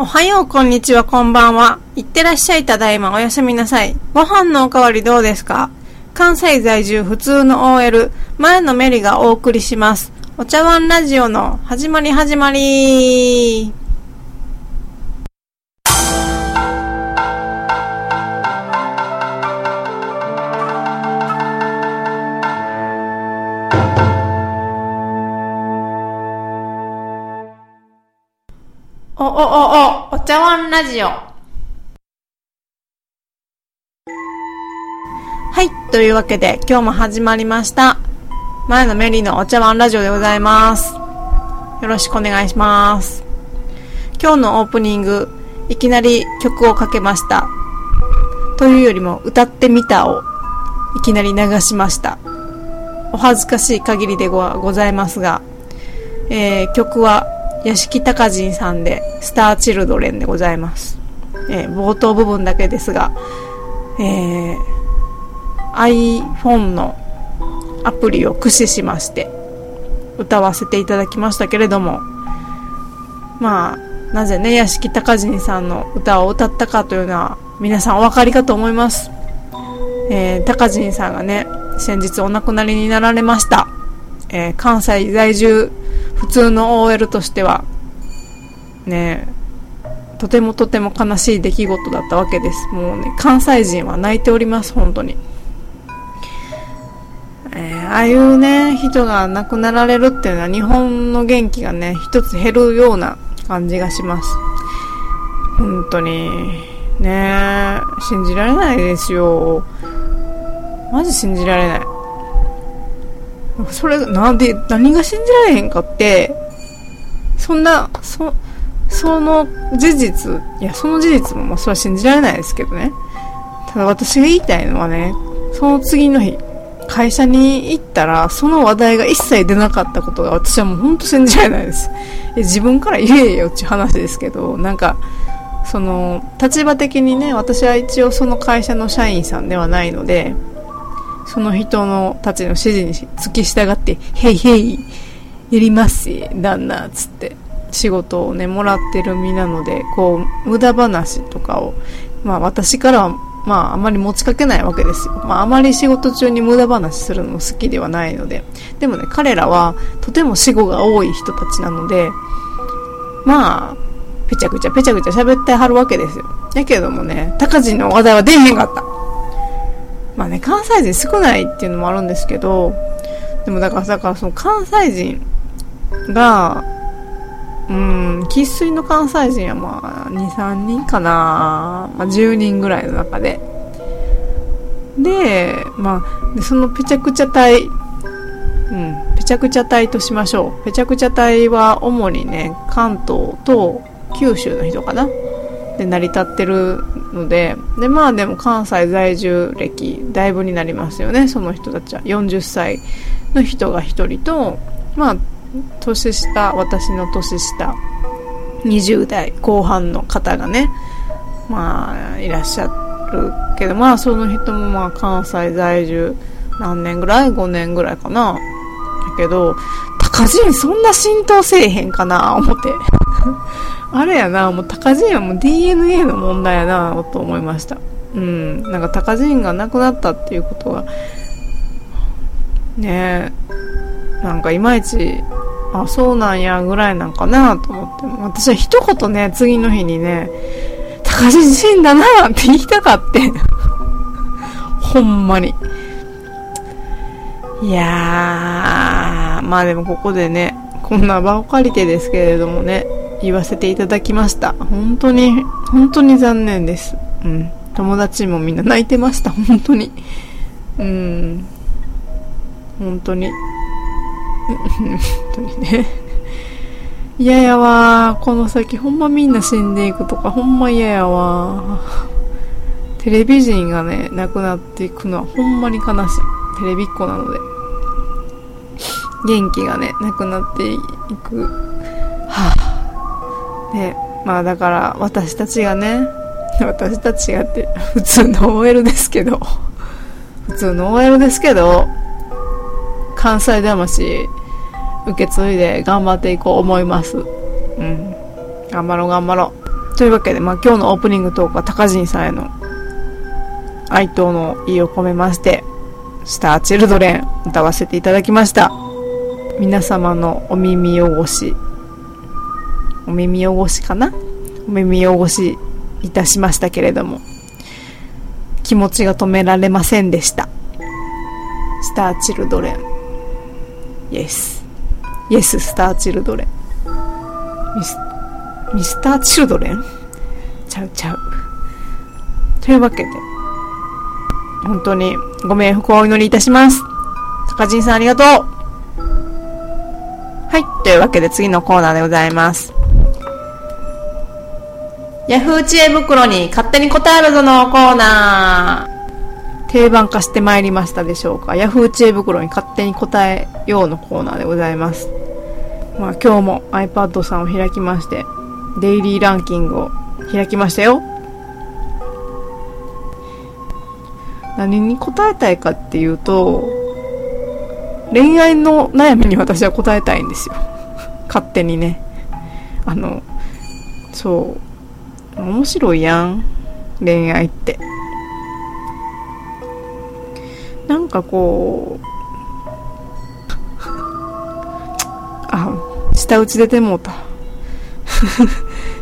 おはよう、こんにちは、こんばんは。いってらっしゃい、ただいま、おやすみなさい。ご飯のおかわりどうですか？関西在住普通の OL、前のメリがお送りします。お茶碗ラジオの始まり始まりお、お、お、お、お茶碗ラジオ。はい、というわけで今日も始まりました。前のメリーのお茶碗ラジオでございます。よろしくお願いします。今日のオープニング、いきなり曲をかけました。というよりも歌ってみたをいきなり流しました。お恥ずかしい限りでごございますが、えー曲は屋敷隆人さんでスターチルドレンでございます。えー冒頭部分だけですが、えー iPhone のアプリを駆使しまして歌わせていただきましたけれどもまあなぜね屋敷隆人さんの歌を歌ったかというのは皆さんお分かりかと思います、えー、隆人さんがね先日お亡くなりになられました、えー関西在住普通の OL としてはねとてもとても悲しい出来事だったわけですもうね関西人は泣いております本当にえーああいうね、人が亡くなられるっていうのは日本の元気がね、一つ減るような感じがします。本当に、ね信じられないですよ。マジ信じられない。それ、なんで、何が信じられへんかって、そんな、そ、その事実、いや、その事実も、まあ、それは信じられないですけどね。ただ私が言いたいのはね、その次の日、会社に行ったら、その話題が一切出なかったことが私はもう本当信じられないです。自分から言えよっていう話ですけど、なんか、その、立場的にね、私は一応その会社の社員さんではないので、その人のたちの指示に付き従って、へいへい、やりますし、旦那、つって、仕事をね、もらってる身なので、こう、無駄話とかを、まあ私からは、まああまり持ちかけないわけですよ。まああまり仕事中に無駄話するのも好きではないので。でもね、彼らはとても死後が多い人たちなので、まあ、ぺちゃくちゃぺちゃくちゃ喋ってはるわけですよ。だけどもね、高人の話題は出えへんかった。まあね、関西人少ないっていうのもあるんですけど、でもだから、だからその関西人が、うん、生粋の関西人はまあ、2、3人かな。まあ、10人ぐらいの中で。で、まあ、でそのぺちゃくちゃ隊、うん、ぺちゃくちゃ隊としましょう。ぺちゃくちゃ隊は主にね、関東と九州の人かな。で成り立ってるので、で、まあでも関西在住歴だいぶになりますよね、その人たちは。40歳の人が1人と、まあ、年下、私の年下、20代後半の方がね、まあ、いらっしゃるけど、まあ、その人もまあ、関西在住何年ぐらい ?5 年ぐらいかな。だけど、高人そんな浸透せえへんかな、思って。あれやな、もう高人はもう DNA の問題やな、と思いました。うん。なんか高人が亡くなったっていうことが、ねえ、なんかいまいち、あ、そうなんや、ぐらいなんかなと思って。私は一言ね、次の日にね、高人死んだなって言いたかって。ほんまに。いやー、まあでもここでね、こんな場を借りてですけれどもね、言わせていただきました。本当に、本当に残念です。うん。友達もみんな泣いてました、本当に。うん。本当に。本当にね。嫌やわこの先ほんまみんな死んでいくとかほんま嫌やわテレビ人がね亡くなっていくのはほんまに悲しいテレビっ子なので元気がねなくなっていくはあねまあだから私たちがね私たちがって普通の OL ですけど普通の OL ですけど関西魂受け継いで頑張っていこう思います。うん。頑張ろう頑張ろう。というわけで、まあ、今日のオープニングトークは高陣さんへの哀悼の意を込めましてスターチルドレン歌わせていただきました。皆様のお耳汚しお耳汚しかな？お耳汚しいたしましたけれども。気持ちが止められませんでした。スターチルドレン。イエスイエススターチルドレンミスミスターチルドレンちゃうちゃう。というわけで本当にご冥福をお祈りいたします。高陣さんありがとう。はいというわけで次のコーナーでございます。ヤフー知恵袋に勝手に答えるぞのコーナー定番化してまいりましたでしょうかヤフー知恵袋に勝手に答えようのコーナーでございます。まあ今日も iPad さんを開きまして、デイリーランキングを開きましたよ。何に答えたいかっていうと、恋愛の悩みに私は答えたいんですよ。勝手にね。あの、そう。面白いやん恋愛って。なんかこうあ舌打ち出てもうた。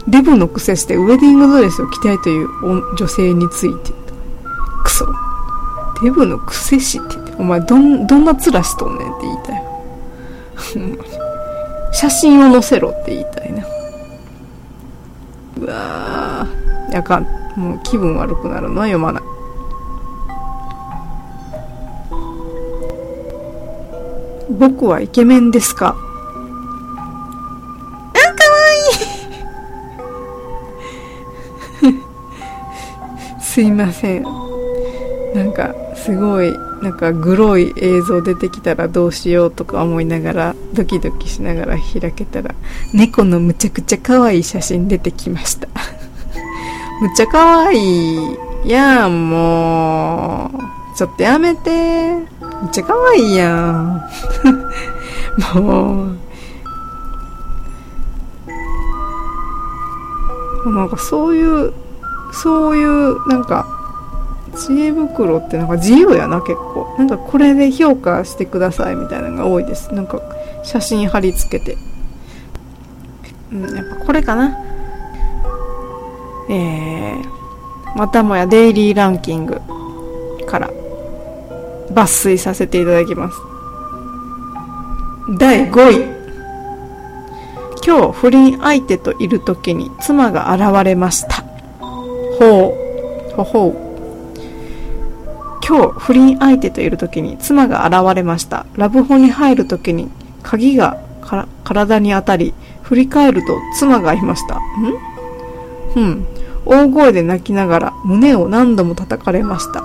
デブの癖してウェディングドレスを着たいという女性についてクソ。デブの癖しってお前どんどんな面しとんねんって言いたい。写真を載せろって言いたいな。うわーやかんもう気分悪くなるのは読まない。僕はイケメンですか？あかわいい。すいません。なんかすごいなんかグロい映像出てきたらどうしようとか思いながらドキドキしながら開けたら猫のむちゃくちゃ可愛い写真出てきましたむっちゃ可愛い。やんもう。ちょっとやめて。めっちゃ可愛いやん。もうなんかそういうそういうなんか知恵袋ってなんか自由やな結構。なんかこれで評価してくださいみたいなのが多いです。なんか写真貼り付けて。うんやっぱこれかな。えー、またもやデイリーランキングから抜粋させていただきます。第5位。今日不倫相手といる時に妻が現れました。ほう。ほほう。今日不倫相手といる時に妻が現れました。ラブホに入る時に鍵が体に当たり振り返ると妻がいました。ん？うん。大声で泣きながら胸を何度も叩かれました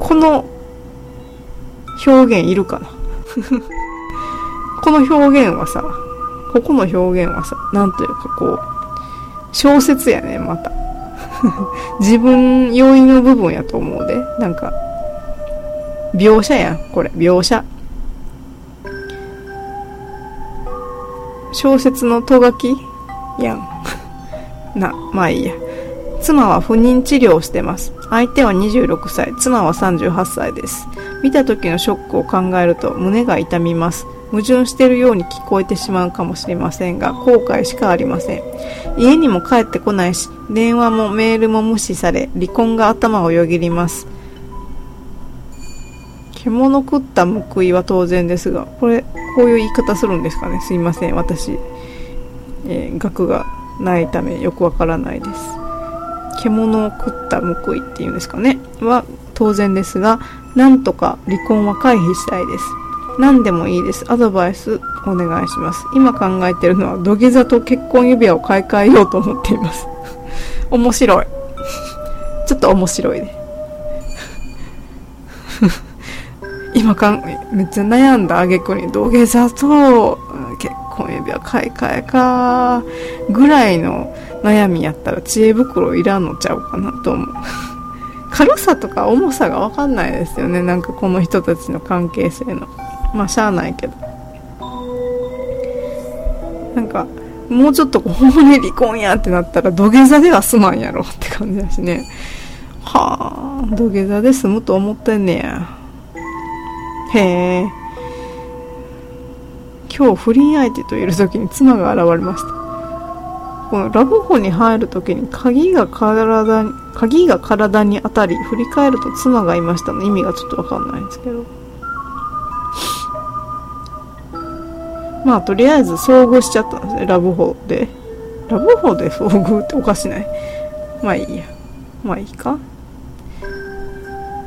この表現いるかな？この表現はさここの表現はさなんというかこう小説やねまた 自分要因の部分やと思うで。なんか、描写やん、これ、描写。小説のとがきやん。な、まあいいや。妻は不妊治療をしてます。相手は26歳、妻は38歳です。見た時のショックを考えると胸が痛みます。矛盾しているように聞こえてしまうかもしれませんが、後悔しかありません。家にも帰ってこないし、電話もメールも無視され、離婚が頭をよぎります。獣食った報いは当然ですが、これ、こういう言い方するんですかね。すいません。私、えー、額がないためよくわからないです。獣を食った報いっていうんですかね。は当然ですが、なんとか離婚は回避したいです。何でもいいです。アドバイスお願いします。今考えてるのは土下座と結婚指輪を買い替えようと思っています。面白い。ちょっと面白いね。今かん、めっちゃ悩んだ挙句に土下座と婚指輪買い替えか、ぐらいの悩みやったら知恵袋いらんのちゃうかなと思う。軽さとか重さがわかんないですよね。なんかこの人たちの関係性の。まあしゃあないけど。なんか、もうちょっとこう、ほんまに離婚やってなったら土下座では済まんやろって感じだしね。はあ、土下座で済むと思ってんねや。へえ。今日不倫相手といる時に妻が現れました。このラブホに入る時に鍵が体に、鍵が体に当たり、振り返ると妻がいましたの意味がちょっとわかんないんですけど。まあ、とりあえず遭遇しちゃったんですね、ラブホで。ラブホで遭遇っておかしないまあいいや。まあいいか。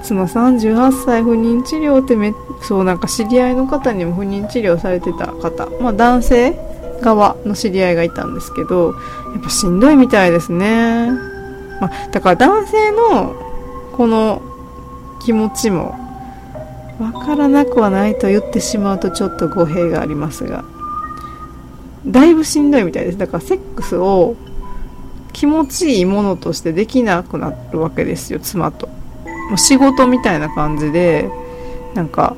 妻38歳不妊治療ってめそうなんか知り合いの方にも不妊治療されてた方。まあ男性側の知り合いがいたんですけどやっぱしんどいみたいですね、まあ、だから男性のこの気持ちもわからなくはないと言ってしまうとちょっと語弊がありますが。だいぶしんどいみたいです。だからセックスを気持ちいいものとしてできなくなるわけですよ妻と。もう仕事みたいな感じでなんか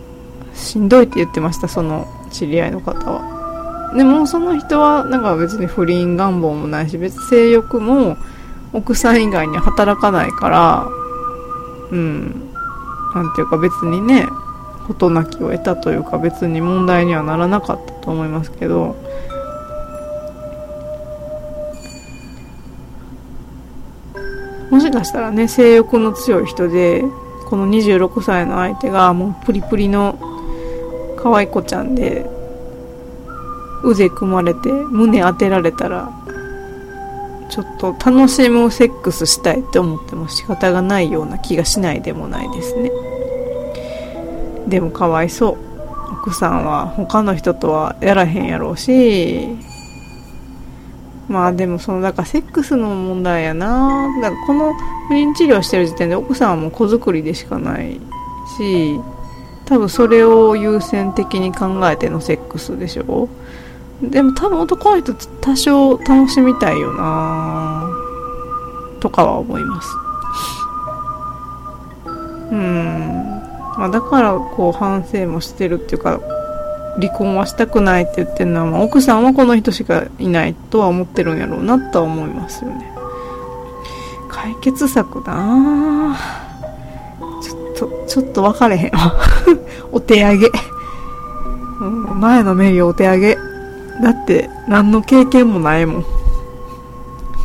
しんどいって言ってましたその知り合いの方は。でもその人はなんか別に不倫願望もないし別に性欲も奥さん以外に働かないからうん。なんていうか別にね事なきを得たというか別に問題にはならなかったと思いますけどもしかしたらね性欲の強い人でこの26歳の相手がもうプリプリの可愛い子ちゃんで腕組まれて胸当てられたらちょっと楽しむセックスしたいって思っても仕方がないような気がしないでもないですね。でもかわいそう。奥さんは他の人とはやらへんやろうしまあでもそのだからセックスの問題やな。だからこの不妊治療してる時点で奥さんはもう子作りでしかないし多分それを優先的に考えてのセックスでしょ。でも多分男の人多少楽しみたいよなとかは思います。うん。まあだからこう反省もしてるっていうか離婚はしたくないって言ってるのは、まあ、奥さんはこの人しかいないとは思ってるんやろうなとは思いますよね。解決策だな。ちょっとちょっと分かれへんわ。お手上げ、前のメリお手上げ。だって何の経験もないもん。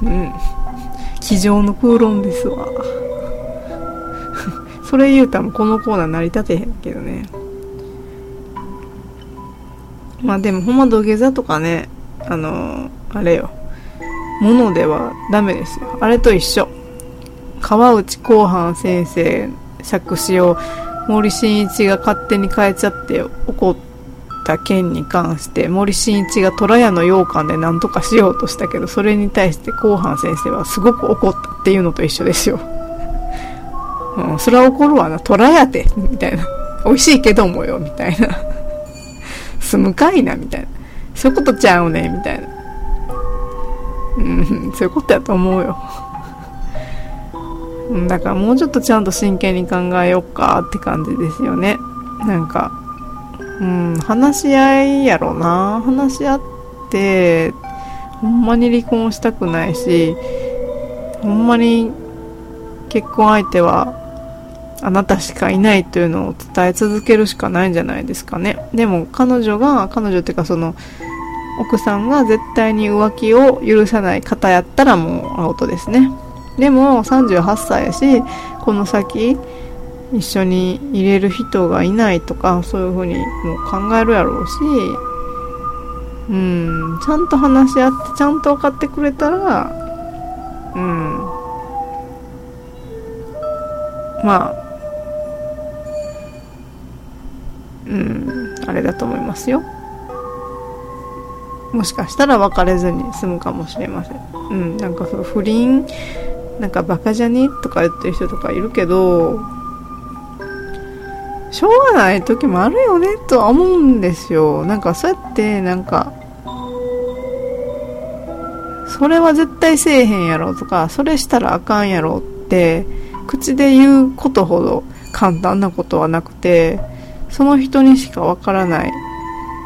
うん。机上の空論ですわ。それ言うたらこのコーナー成り立てへんけどね。まあでもほんま土下座とかね、あの、あれよ。ものではダメですよ。あれと一緒。川内公判先生作詞を森進一が勝手に変えちゃって怒った件に関して森進一が虎屋の羊羹で何とかしようとしたけどそれに対して公判先生はすごく怒ったっていうのと一緒ですよ。うん、それは怒るわな。虎屋てみたいな。美味しいけどもよ、みたいな。住むかいな、みたいな。そういうことちゃうね、みたいな。うん、そういうことやと思うよ。だからもうちょっとちゃんと真剣に考えよっかって感じですよね。なんか、うん、話し合いやろな。話し合って、ほんまに離婚したくないし、ほんまに結婚相手はあなたしかいないというのを伝え続けるしかないんじゃないですかね。でも彼女が、彼女っていうかその、奥さんが絶対に浮気を許さない方やったらもうアウトですね。でも38歳やし、この先一緒に入れる人がいないとか、そういうふうにもう考えるやろうし、うん、ちゃんと話し合ってちゃんと分かってくれたら、うん、まあ、うん、あれだと思いますよ。もしかしたら別れずに済むかもしれません。うんなんかその不倫なんかバカじゃね？とか言ってる人とかいるけどしょうがない時もあるよねとは思うんですよ。なんかそうやってなんかそれは絶対せえへんやろとかそれしたらあかんやろって口で言うことほど簡単なことはなくてその人にしかわからない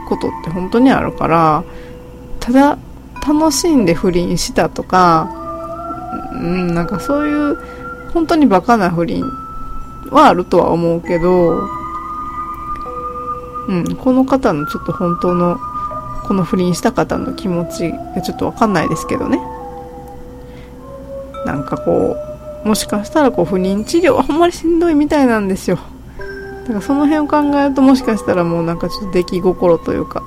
ことって本当にあるからただ楽しんで不倫したとかうんなんかそういう本当にバカな不倫はあるとは思うけどうんこの方のちょっと本当のこの不倫した方の気持ちがちょっとわかんないですけどね。なんかこうもしかしたらこう不妊治療はほんまにしんどいみたいなんですよ。だからその辺を考えるともしかしたらもうなんかちょっと出来心というか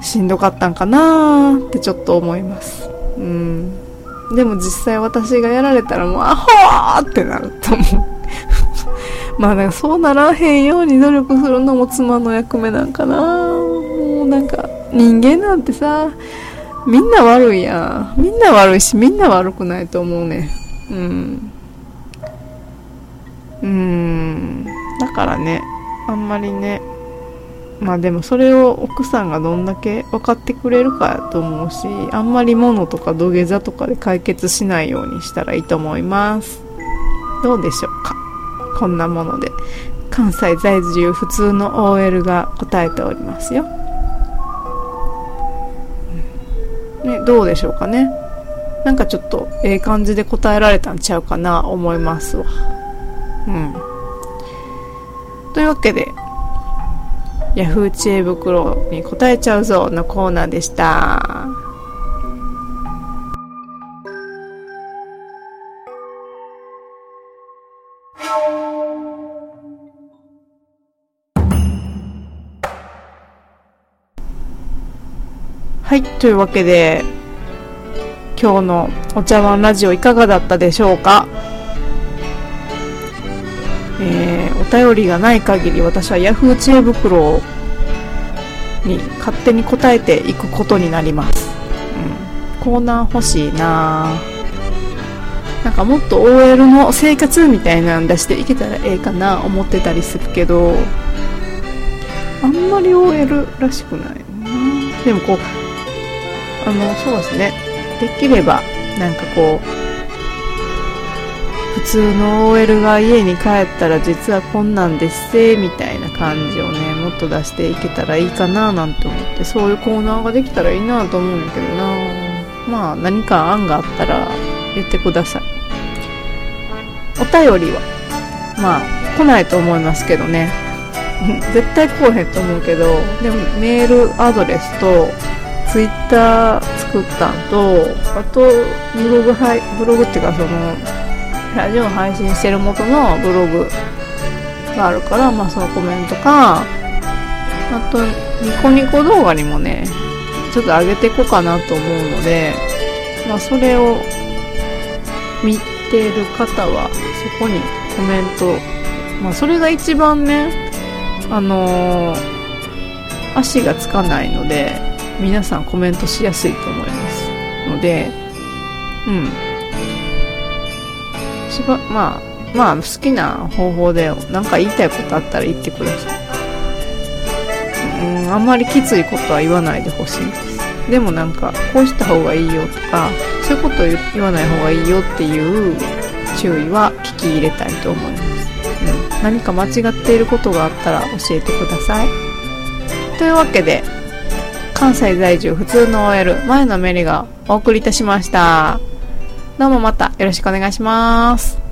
しんどかったんかなーってちょっと思います。うん。でも実際私がやられたらもうアホーってなると思う。まあなんかそうならへんように努力するのも妻の役目なんかなもうなんか人間なんてさみんな悪いやん。みんな悪いしみんな悪くないと思うねうん。うん。だからねあんまりねまあでもそれを奥さんがどんだけ分かってくれるかと思うしあんまり物とか土下座とかで解決しないようにしたらいいと思います。どうでしょうか？こんなもので。関西在住普通の OL が答えておりますよ、ね、どうでしょうかね？なんかちょっとええ感じで答えられたんちゃうかな思いますわ。うん。というわけでヤフー知恵袋に答えちゃうぞのコーナーでした。はい、というわけで、今日のお茶碗ラジオいかがだったでしょうか？えー、便りがない限り私は Yahoo! 知恵袋に勝手に答えていくことになります、うん、コーナー欲しいな。なんかもっと OL の生活みたいなの出していけたらええかな思ってたりするけどあんまり OL らしくないな。でもこうあのそうですね。できればなんかこう普通の OL が家に帰ったら実はこんなんですせみたいな感じをねもっと出していけたらいいかななんて思ってそういうコーナーができたらいいなと思うんだけどな。まあ何か案があったら言ってください。お便りは。まあ来ないと思いますけどね。絶対来おへんと思うけどでもメールアドレスとツイッター作ったんとあとブログはいブログっていうかそのラジオ配信してる元のブログがあるから、まあそのコメントか、あと、ニコニコ動画にもね、ちょっと上げていこうかなと思うので、まあそれを見てる方は、そこにコメント、まあそれが一番ね、あのー足がつかないので、皆さんコメントしやすいと思います。ので、うん。しばまあまあ好きな方法で何か言いたいことあったら言ってください。うんあんまりきついことは言わないでほしいです。でもなんかこうした方がいいよとかそういうことを言わない方がいいよっていう注意は聞き入れたいと思います、うん、何か間違っていることがあったら教えてください。というわけで関西在住普通の OL 前のメリがお送りいたしました。どうもまたよろしくお願いします。